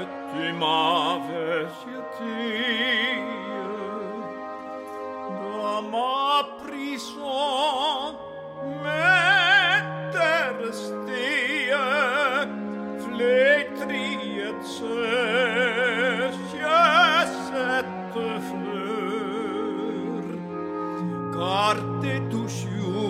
que tu m'avais jeté dans ma prison m'était resté flétri sèche cette fleur car t'es toujours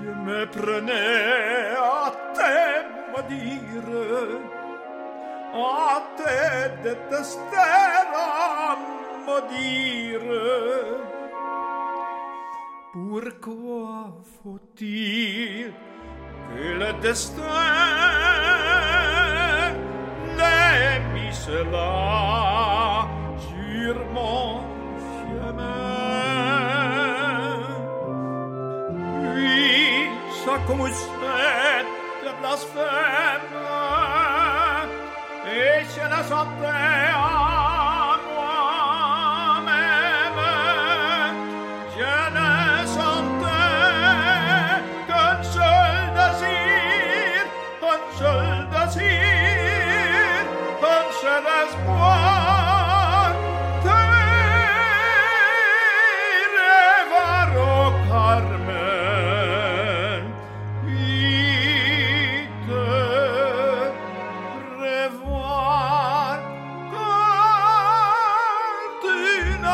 je me prenais à te maudire à te détester à maudire pourquoi faut-il que le destin l'ait mis cela sur mon chemin ça commençait de blasphème et je la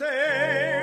je